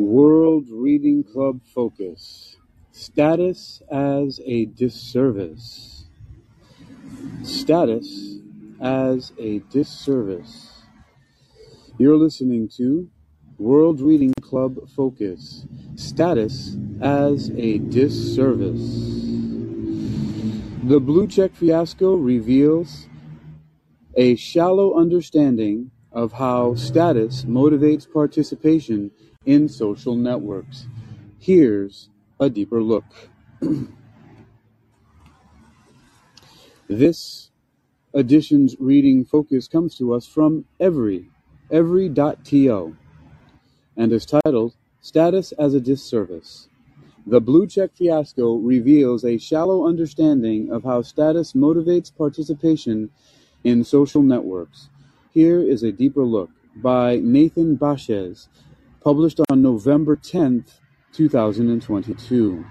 World Reading Club Focus. Status as a disservice. Status as a disservice. You're listening to World Reading Club Focus. Status as a disservice. The blue check fiasco reveals a shallow understanding of how status motivates participation in social networks. Here's a deeper look. this edition's reading focus comes to us from Every, Every.to, and is titled Status as a Disservice. The blue check fiasco reveals a shallow understanding of how status motivates participation in social networks. Here is a deeper look by Nathan Baschez, published on November 10th, 2022.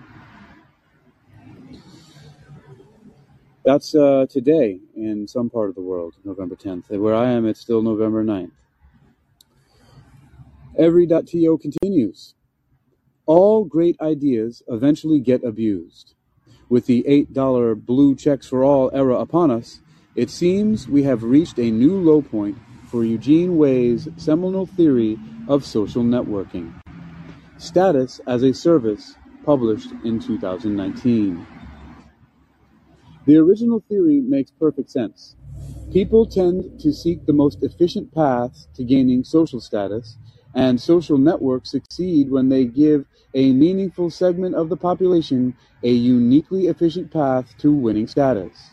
That's uh, today in some part of the world, November 10th. Where I am, it's still November 9th. Every.to continues. All great ideas eventually get abused. With the $8 blue checks for all era upon us, it seems we have reached a new low point for Eugene Wei's seminal theory of social networking. Status as a Service, published in 2019. The original theory makes perfect sense. People tend to seek the most efficient paths to gaining social status, and social networks succeed when they give a meaningful segment of the population a uniquely efficient path to winning status.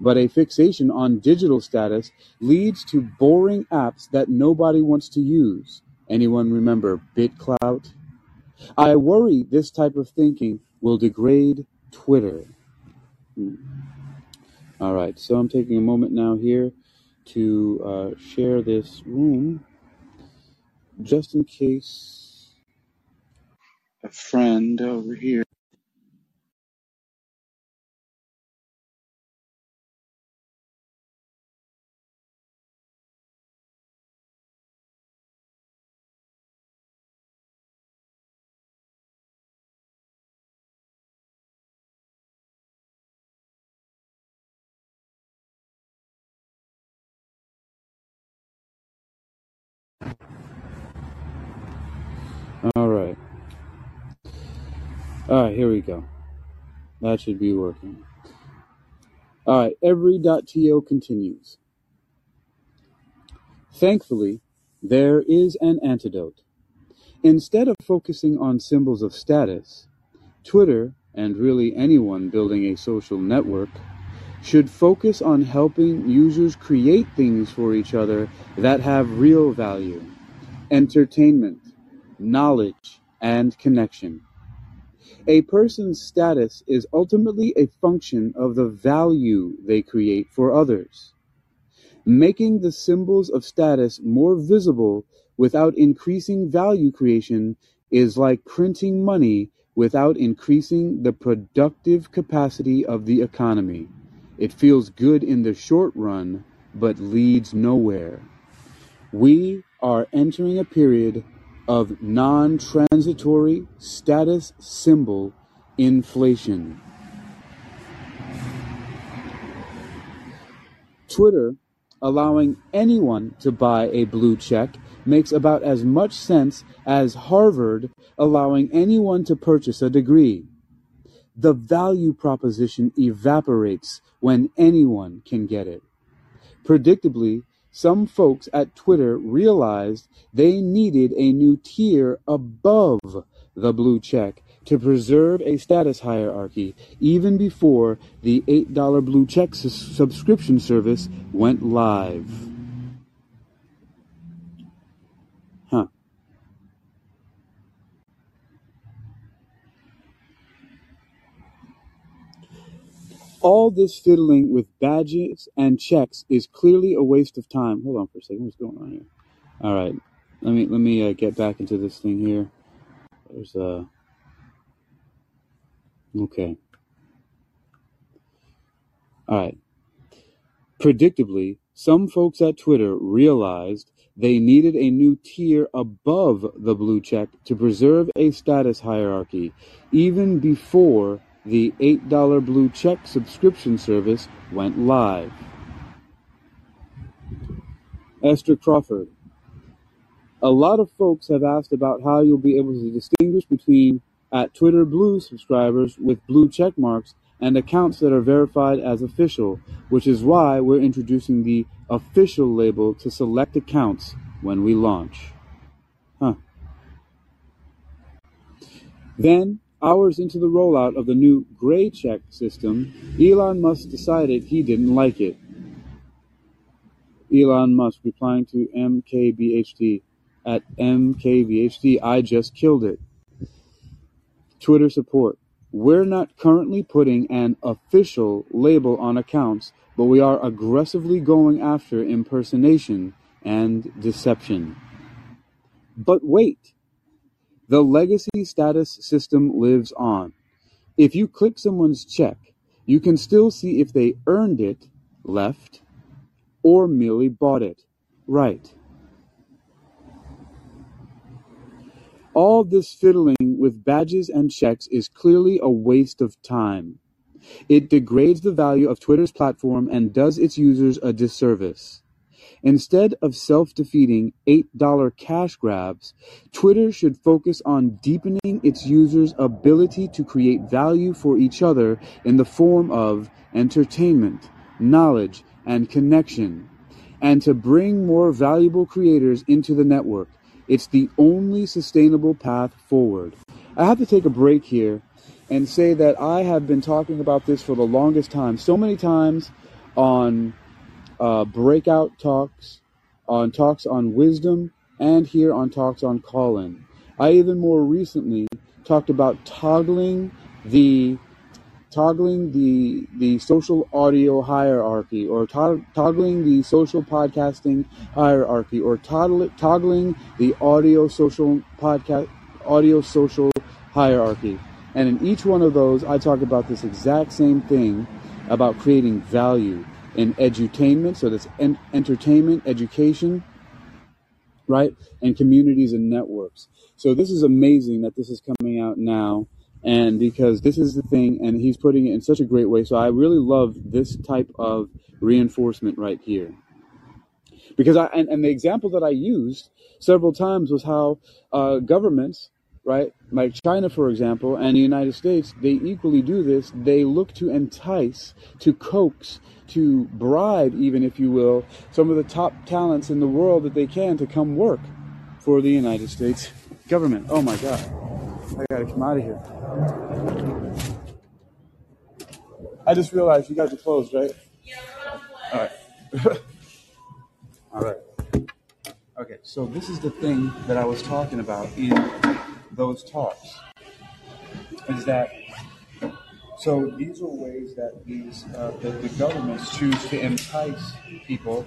But a fixation on digital status leads to boring apps that nobody wants to use. Anyone remember BitClout? I worry this type of thinking will degrade Twitter. Hmm. All right, so I'm taking a moment now here to uh, share this room just in case a friend over here. All right, here we go. That should be working. All right, every.to continues. Thankfully, there is an antidote. Instead of focusing on symbols of status, Twitter, and really anyone building a social network, should focus on helping users create things for each other that have real value entertainment, knowledge, and connection. A person's status is ultimately a function of the value they create for others. Making the symbols of status more visible without increasing value creation is like printing money without increasing the productive capacity of the economy. It feels good in the short run, but leads nowhere. We are entering a period of non transitory status symbol inflation. Twitter allowing anyone to buy a blue check makes about as much sense as Harvard allowing anyone to purchase a degree. The value proposition evaporates when anyone can get it. Predictably, some folks at Twitter realized they needed a new tier above the blue check to preserve a status hierarchy even before the $8 blue check subscription service went live. Huh. All this fiddling with badges and checks is clearly a waste of time. Hold on for a second. What's going on here? All right. Let me let me uh, get back into this thing here. There's a uh, Okay. All right. Predictably, some folks at Twitter realized They needed a new tier above the blue check to preserve a status hierarchy, even before the $8 blue check subscription service went live. Esther Crawford. A lot of folks have asked about how you'll be able to distinguish between at Twitter Blue subscribers with blue check marks and accounts that are verified as official, which is why we're introducing the official label to select accounts when we launch. Huh. Then, hours into the rollout of the new gray check system, Elon Musk decided he didn't like it. Elon Musk replying to MKBHD at MKBHD, I just killed it. Twitter support. We're not currently putting an official label on accounts, but we are aggressively going after impersonation and deception. But wait, the legacy status system lives on. If you click someone's check, you can still see if they earned it, left, or merely bought it, right. All this fiddling with badges and checks is clearly a waste of time. It degrades the value of Twitter's platform and does its users a disservice. Instead of self-defeating $8 cash grabs, Twitter should focus on deepening its users' ability to create value for each other in the form of entertainment, knowledge, and connection, and to bring more valuable creators into the network. It's the only sustainable path forward. I have to take a break here and say that I have been talking about this for the longest time, so many times on uh, breakout talks, on talks on wisdom, and here on talks on Callin. I even more recently talked about toggling the toggling the the social audio hierarchy or to- toggling the social podcasting hierarchy or toddle- toggling the audio social podcast audio social hierarchy and in each one of those i talk about this exact same thing about creating value in edutainment so that's en- entertainment education right and communities and networks. So this is amazing that this is coming out now and because this is the thing and he's putting it in such a great way. So i really love this type of reinforcement right here. Because i and, and the example that i used several times was how uh, governments right like china for example and the united states they equally do this they look to entice to coax to bribe even if you will some of the top talents in the world that they can to come work for the united states government oh my god I gotta come out of here. I just realized you guys are closed, right? Yeah, All right. All right. Okay, so this is the thing that I was talking about in those talks. Is that so? These are ways that these uh, the, the governments choose to entice people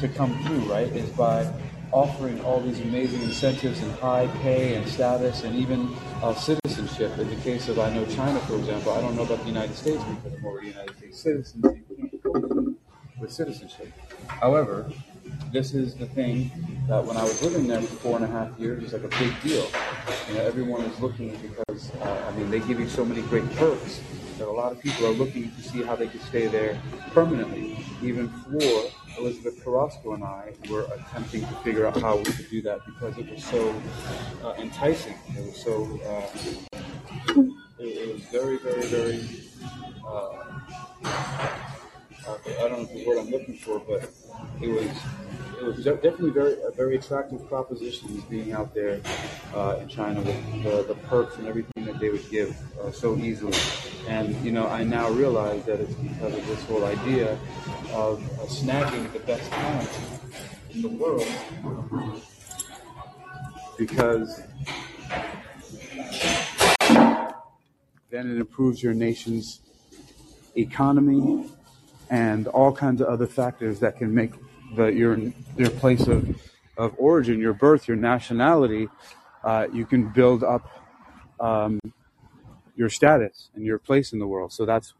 to come through, right? Is by offering all these amazing incentives and high pay and status and even uh, citizenship. In the case of, I know China, for example, I don't know about the United States because I'm already United States citizens. With citizenship. However, this is the thing that when I was living there for four and a half years, was like a big deal. You know, everyone is looking because, uh, I mean, they give you so many great perks that a lot of people are looking to see how they could stay there permanently. Even Floor, Elizabeth Carrasco and I were attempting to figure out how we could do that because it was so uh, enticing. It was so, uh, it, it was very, very, very, uh, I don't know the word I'm looking for, but it was it was de- definitely very a very attractive proposition being out there uh, in China with the, the perks and everything that they would give uh, so easily. And you know, I now realize that it's because of this whole idea of uh, snagging the best talent in the world, because then it improves your nation's economy and all kinds of other factors that can make the your your place of of origin, your birth, your nationality, uh, you can build up um, your status and your place in the world. So that's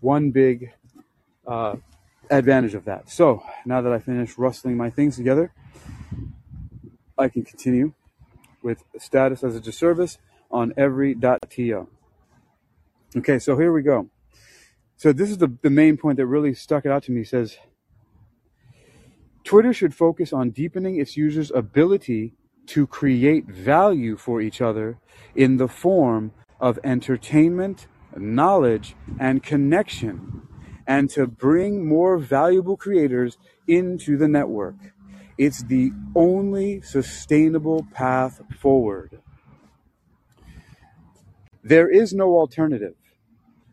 one big uh, advantage of that. So now that I finished rustling my things together, I can continue with status as a disservice on every every.to. Okay, so here we go. So this is the, the main point that really stuck it out to me. It says Twitter should focus on deepening its users' ability to create value for each other in the form of entertainment, knowledge, and connection, and to bring more valuable creators into the network. It's the only sustainable path forward. There is no alternative.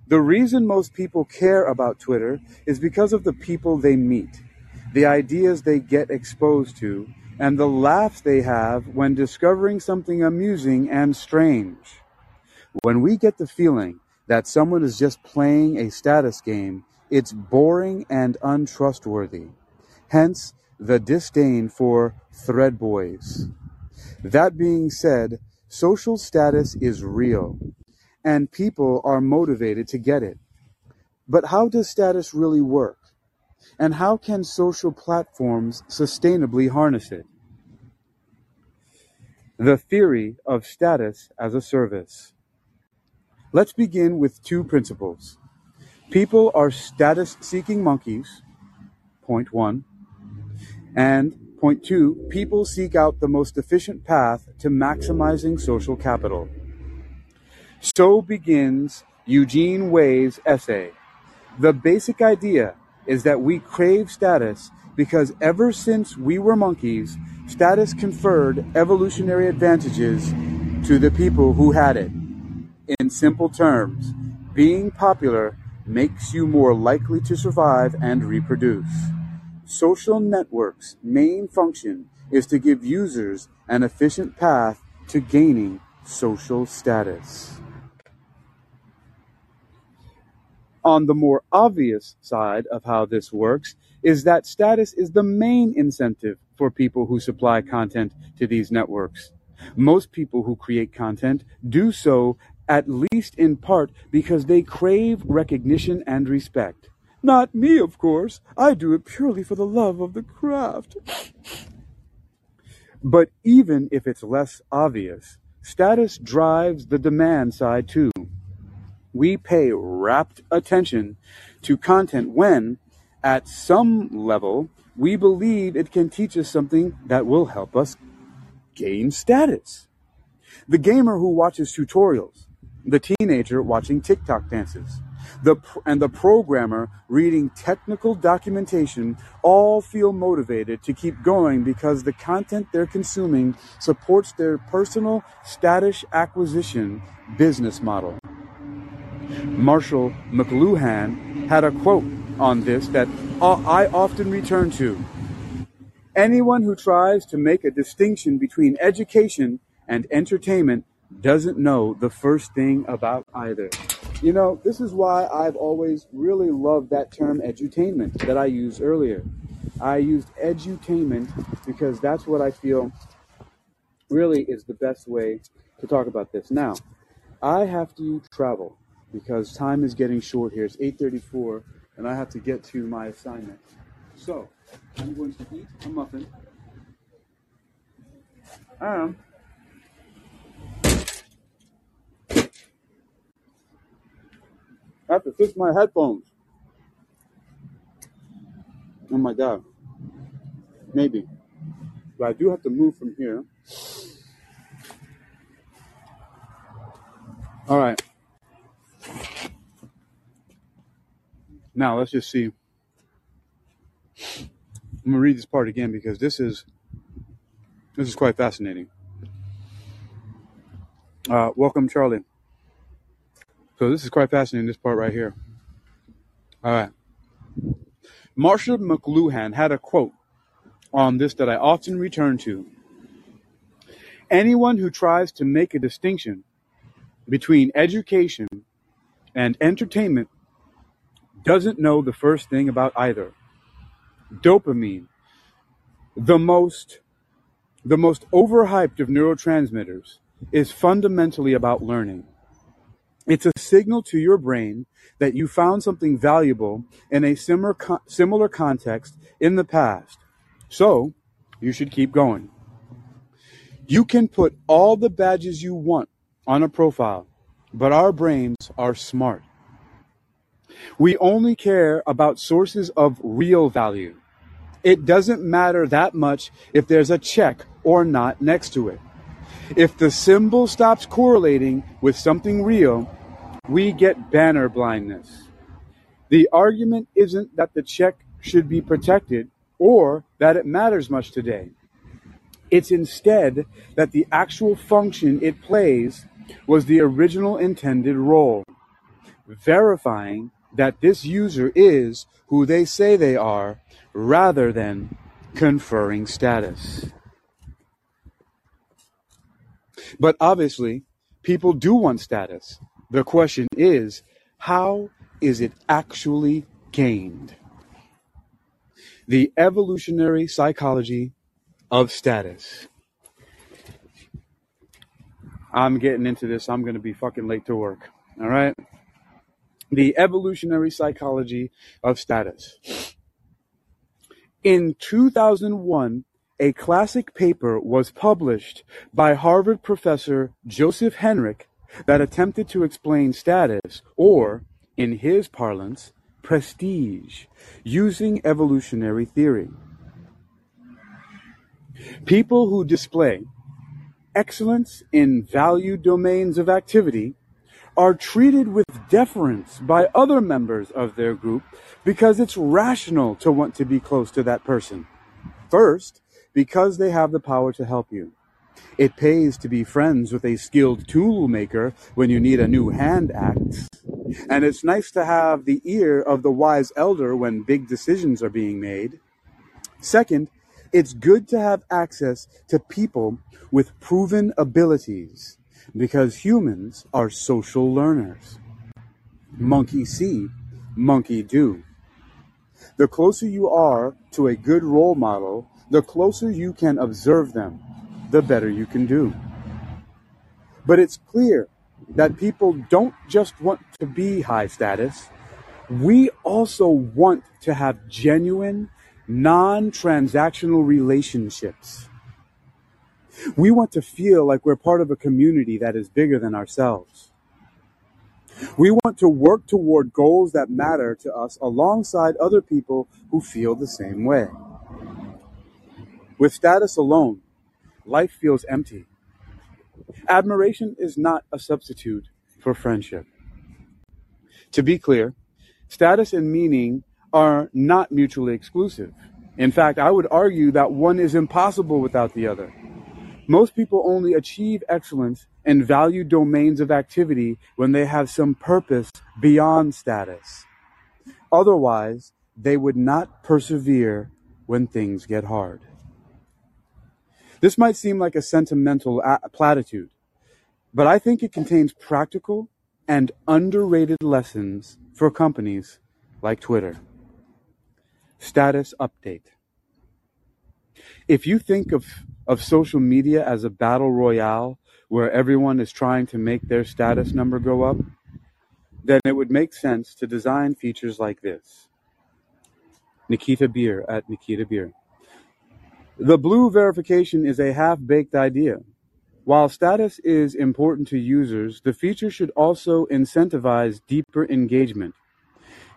The reason most people care about Twitter is because of the people they meet, the ideas they get exposed to, and the laughs they have when discovering something amusing and strange. When we get the feeling that someone is just playing a status game, it's boring and untrustworthy. Hence, the disdain for thread boys. That being said, social status is real, and people are motivated to get it. But how does status really work? And how can social platforms sustainably harness it? The theory of status as a service. Let's begin with two principles. People are status seeking monkeys, point one. And point two, people seek out the most efficient path to maximizing social capital. So begins Eugene Wei's essay. The basic idea is that we crave status because ever since we were monkeys, status conferred evolutionary advantages to the people who had it. In simple terms, being popular makes you more likely to survive and reproduce. Social networks' main function is to give users an efficient path to gaining social status. On the more obvious side of how this works is that status is the main incentive for people who supply content to these networks. Most people who create content do so at least in part because they crave recognition and respect. Not me, of course. I do it purely for the love of the craft. But even if it's less obvious, status drives the demand side too we pay rapt attention to content when, at some level, we believe it can teach us something that will help us gain status. The gamer who watches tutorials, the teenager watching TikTok dances, the and the programmer reading technical documentation all feel motivated to keep going because the content they're consuming supports their personal status acquisition business model. Marshall McLuhan had a quote on this that I often return to. Anyone who tries to make a distinction between education and entertainment doesn't know the first thing about either. You know, this is why I've always really loved that term edutainment that I used earlier. I used edutainment because that's what I feel really is the best way to talk about this. Now, I have to travel because time is getting short here. It's 8:34 and I have to get to my assignment. So, I'm going to eat a muffin. Um I have to fix my headphones. Oh my god. Maybe. But I do have to move from here. All right. Now let's just see. I'm gonna read this part again because this is this is quite fascinating. Uh, welcome, Charlie. So this is quite fascinating. This part right here. All right. Marshall McLuhan had a quote on this that I often return to. Anyone who tries to make a distinction between education and entertainment doesn't know the first thing about either. Dopamine, the most the most overhyped of neurotransmitters, is fundamentally about learning. It's a signal to your brain that you found something valuable in a similar similar context in the past. So, you should keep going. You can put all the badges you want on a profile, but our brains are smart. We only care about sources of real value. It doesn't matter that much if there's a check or not next to it. If the symbol stops correlating with something real, we get banner blindness. The argument isn't that the check should be protected or that it matters much today. It's instead that the actual function it plays was the original intended role, verifying that this user is who they say they are rather than conferring status. But obviously, people do want status. The question is, how is it actually gained? The evolutionary psychology of status. I'm getting into this. I'm going to be fucking late to work. All right. The evolutionary psychology of status. In 2001, a classic paper was published by Harvard professor Joseph Henrich that attempted to explain status, or, in his parlance, prestige, using evolutionary theory. People who display excellence in value domains of activity are treated with deference by other members of their group because it's rational to want to be close to that person. First, because they have the power to help you. It pays to be friends with a skilled tool maker when you need a new hand axe. And it's nice to have the ear of the wise elder when big decisions are being made. Second, it's good to have access to people with proven abilities because humans are social learners. Monkey see, monkey do. The closer you are to a good role model, the closer you can observe them, the better you can do. But it's clear that people don't just want to be high status. We also want to have genuine, non transactional relationships. We want to feel like we're part of a community that is bigger than ourselves. We want to work toward goals that matter to us alongside other people who feel the same way. With status alone, life feels empty. Admiration is not a substitute for friendship. To be clear, status and meaning are not mutually exclusive. In fact, I would argue that one is impossible without the other. Most people only achieve excellence in value domains of activity when they have some purpose beyond status. Otherwise, they would not persevere when things get hard. This might seem like a sentimental platitude, but I think it contains practical and underrated lessons for companies like Twitter. Status update. If you think of, of social media as a battle royale where everyone is trying to make their status number go up, then it would make sense to design features like this. Nikita Bier at Nikita Bier. The blue verification is a half-baked idea. While status is important to users, the feature should also incentivize deeper engagement.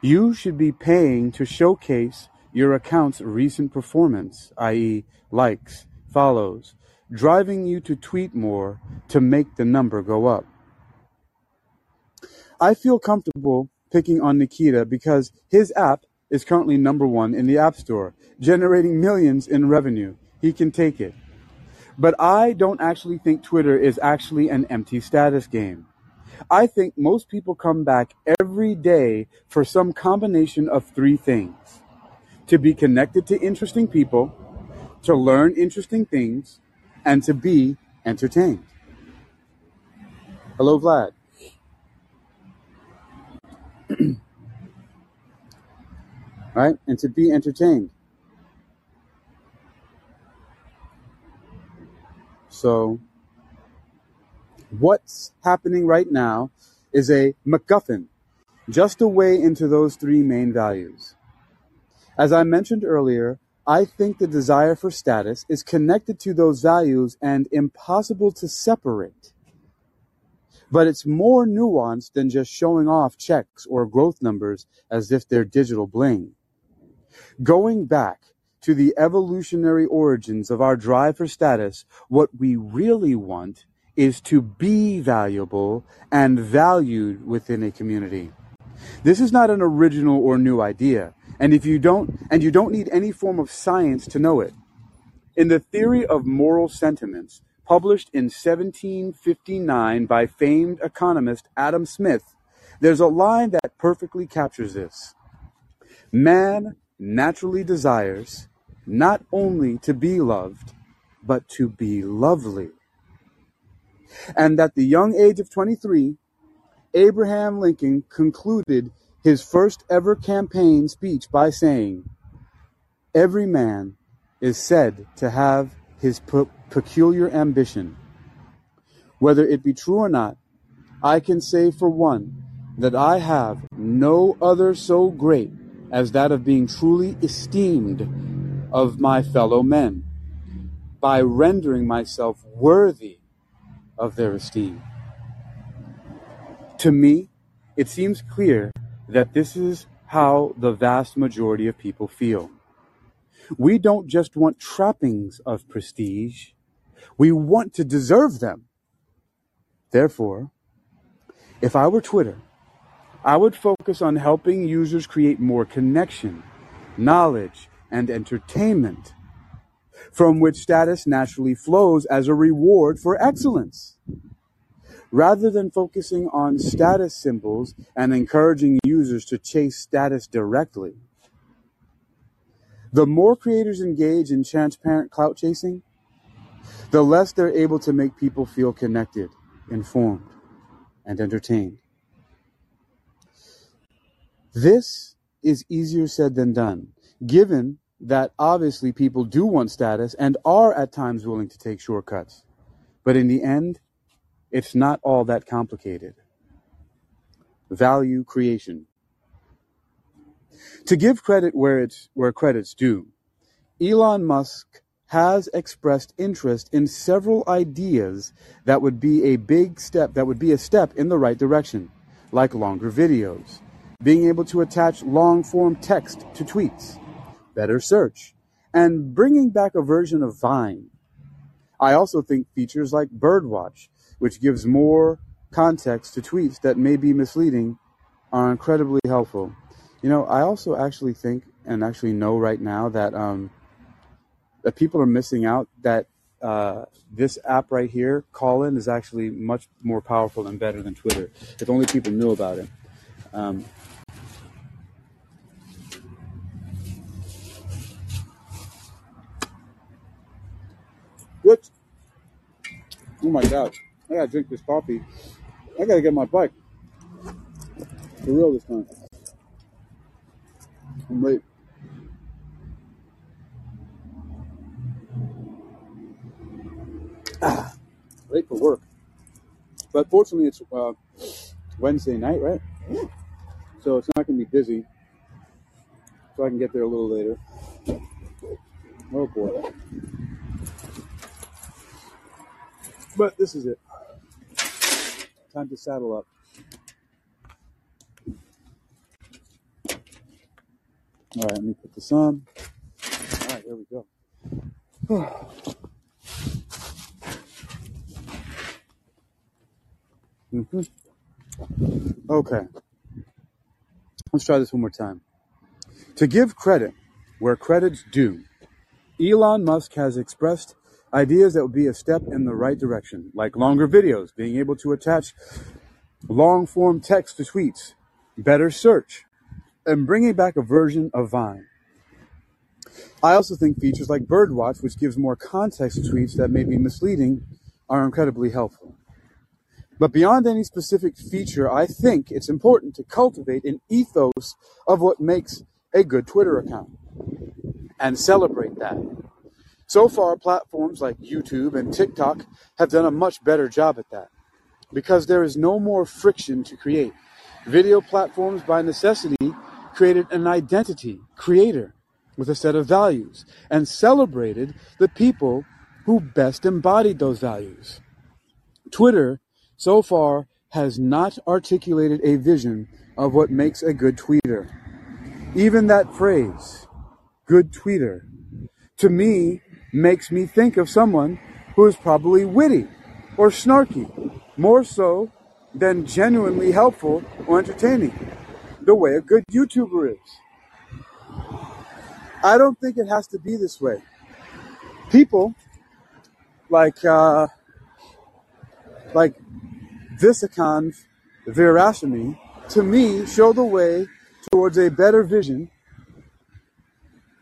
You should be paying to showcase your account's recent performance, i.e., likes, follows, driving you to tweet more to make the number go up. I feel comfortable picking on Nikita because his app is currently number one in the App Store, generating millions in revenue. He can take it. But I don't actually think Twitter is actually an empty status game. I think most people come back every day for some combination of three things to be connected to interesting people, to learn interesting things, and to be entertained. Hello, Vlad. right? And to be entertained. So, what's happening right now is a MacGuffin, just a way into those three main values. As I mentioned earlier, I think the desire for status is connected to those values and impossible to separate. But it's more nuanced than just showing off checks or growth numbers as if they're digital bling. Going back to the evolutionary origins of our drive for status, what we really want is to be valuable and valued within a community. This is not an original or new idea, and if you don't and you don't need any form of science to know it. In the Theory of Moral Sentiments, published in 1759 by famed economist Adam Smith, there's a line that perfectly captures this. Man naturally desires not only to be loved, but to be lovely. And at the young age of 23, Abraham Lincoln concluded his first ever campaign speech by saying, Every man is said to have his pe- peculiar ambition. Whether it be true or not, I can say for one that I have no other so great as that of being truly esteemed of my fellow men by rendering myself worthy of their esteem. To me, it seems clear that this is how the vast majority of people feel. We don't just want trappings of prestige, we want to deserve them. Therefore, if I were Twitter, I would focus on helping users create more connection, knowledge, and entertainment, from which status naturally flows as a reward for excellence rather than focusing on status symbols and encouraging users to chase status directly. The more creators engage in transparent clout chasing, the less they're able to make people feel connected, informed, and entertained. This is easier said than done, given that obviously people do want status and are at times willing to take shortcuts. But in the end, it's not all that complicated. Value creation. To give credit where it's where credit's due, Elon Musk has expressed interest in several ideas that would be a big step that would be a step in the right direction, like longer videos, being able to attach long form text to tweets, better search, and bringing back a version of Vine. I also think features like Birdwatch which gives more context to tweets that may be misleading, are incredibly helpful. You know, I also actually think and actually know right now that um, that people are missing out that uh, this app right here, Callin, is actually much more powerful and better than Twitter. If only people knew about it. Um, what? Oh my God. I gotta drink this coffee. I gotta get my bike. For real this time. I'm late. Ah, late for work. But fortunately, it's uh, Wednesday night, right? So it's not gonna be busy. So I can get there a little later. Oh boy. But this is it. Time to saddle up. All right, let me put this on. All right, here we go. mm-hmm. Okay. Let's try this one more time. To give credit where credit's due, Elon Musk has expressed ideas that would be a step in the right direction, like longer videos, being able to attach long form text to tweets, better search, and bringing back a version of Vine. I also think features like Birdwatch, which gives more context to tweets that may be misleading, are incredibly helpful. But beyond any specific feature, I think it's important to cultivate an ethos of what makes a good Twitter account and celebrate that. So far, platforms like YouTube and TikTok have done a much better job at that because there is no more friction to create. Video platforms by necessity created an identity creator with a set of values and celebrated the people who best embodied those values. Twitter, so far, has not articulated a vision of what makes a good tweeter. Even that phrase, good tweeter, to me makes me think of someone who is probably witty or snarky, more so than genuinely helpful or entertaining, the way a good YouTuber is. I don't think it has to be this way. People like uh, like Visakan Veerasamy, to me, show the way towards a better vision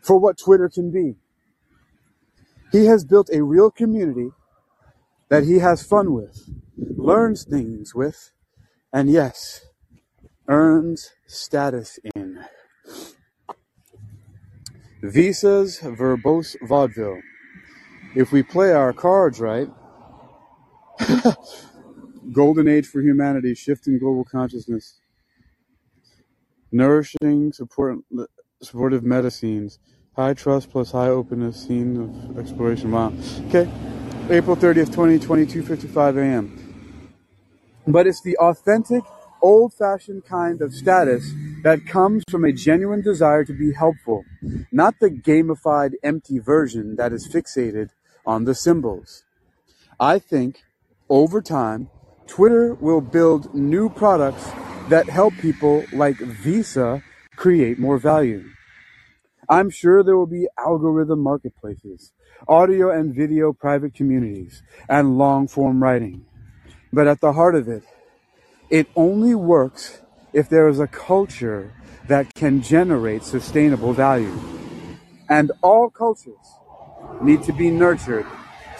for what Twitter can be. He has built a real community that he has fun with, learns things with, and yes, earns status in. Visa's verbose vaudeville. If we play our cards right, golden age for humanity, shifting global consciousness, nourishing, support, supportive medicines, high trust plus high openness, scene of exploration. Wow. Okay. April 30th, 2022, 55 a.m. But it's the authentic, old fashioned kind of status that comes from a genuine desire to be helpful, not the gamified, empty version that is fixated on the symbols. I think over time, Twitter will build new products that help people like Visa create more value. I'm sure there will be algorithm marketplaces, audio and video private communities, and long form writing. But at the heart of it, it only works if there is a culture that can generate sustainable value. And all cultures need to be nurtured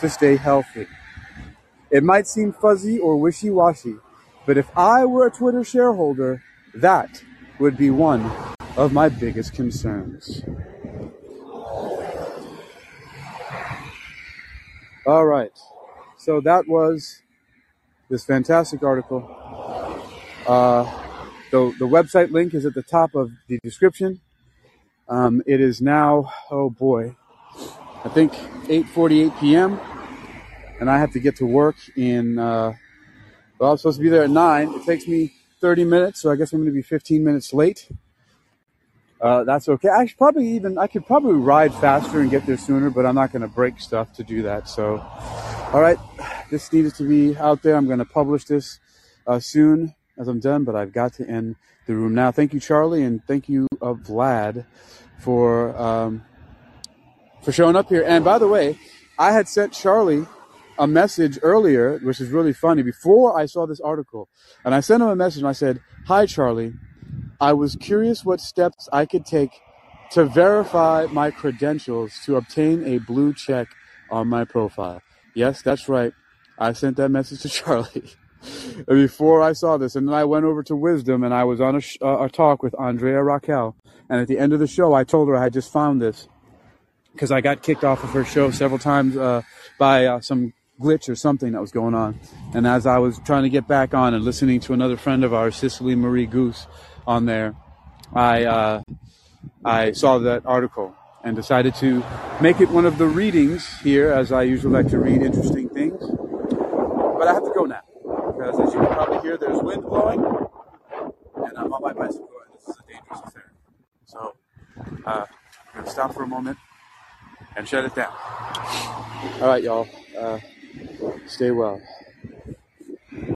to stay healthy. It might seem fuzzy or wishy washy, but if I were a Twitter shareholder, that would be one of my biggest concerns. All right. So that was this fantastic article. Uh, the, the website link is at the top of the description. Um, it is now, oh boy, I think 8:48 p.m. and I have to get to work in. Uh, well, I'm supposed to be there at nine. It takes me 30 minutes, so I guess I'm going to be 15 minutes late. Uh, that's okay. I should probably even I could probably ride faster and get there sooner, but I'm not going to break stuff to do that. So, all right, this needed to be out there. I'm going to publish this uh, soon as I'm done, but I've got to end the room now. Thank you, Charlie, and thank you, uh, Vlad, for um, for showing up here. And by the way, I had sent Charlie a message earlier, which is really funny, before I saw this article, and I sent him a message and I said, "Hi, Charlie." I was curious what steps I could take to verify my credentials to obtain a blue check on my profile. Yes, that's right. I sent that message to Charlie before I saw this. And then I went over to Wisdom and I was on a, sh- uh, a talk with Andrea Raquel. And at the end of the show, I told her I had just found this because I got kicked off of her show several times uh, by uh, some glitch or something that was going on. And as I was trying to get back on and listening to another friend of ours, Cicely Marie Goose, on there, I uh, I saw that article and decided to make it one of the readings here, as I usually like to read interesting things. But I have to go now because, as you can probably hear, there's wind blowing, and I'm on my bicycle, and this is a dangerous affair. So uh, I'm gonna stop for a moment and shut it down. All right, y'all. Uh, stay well.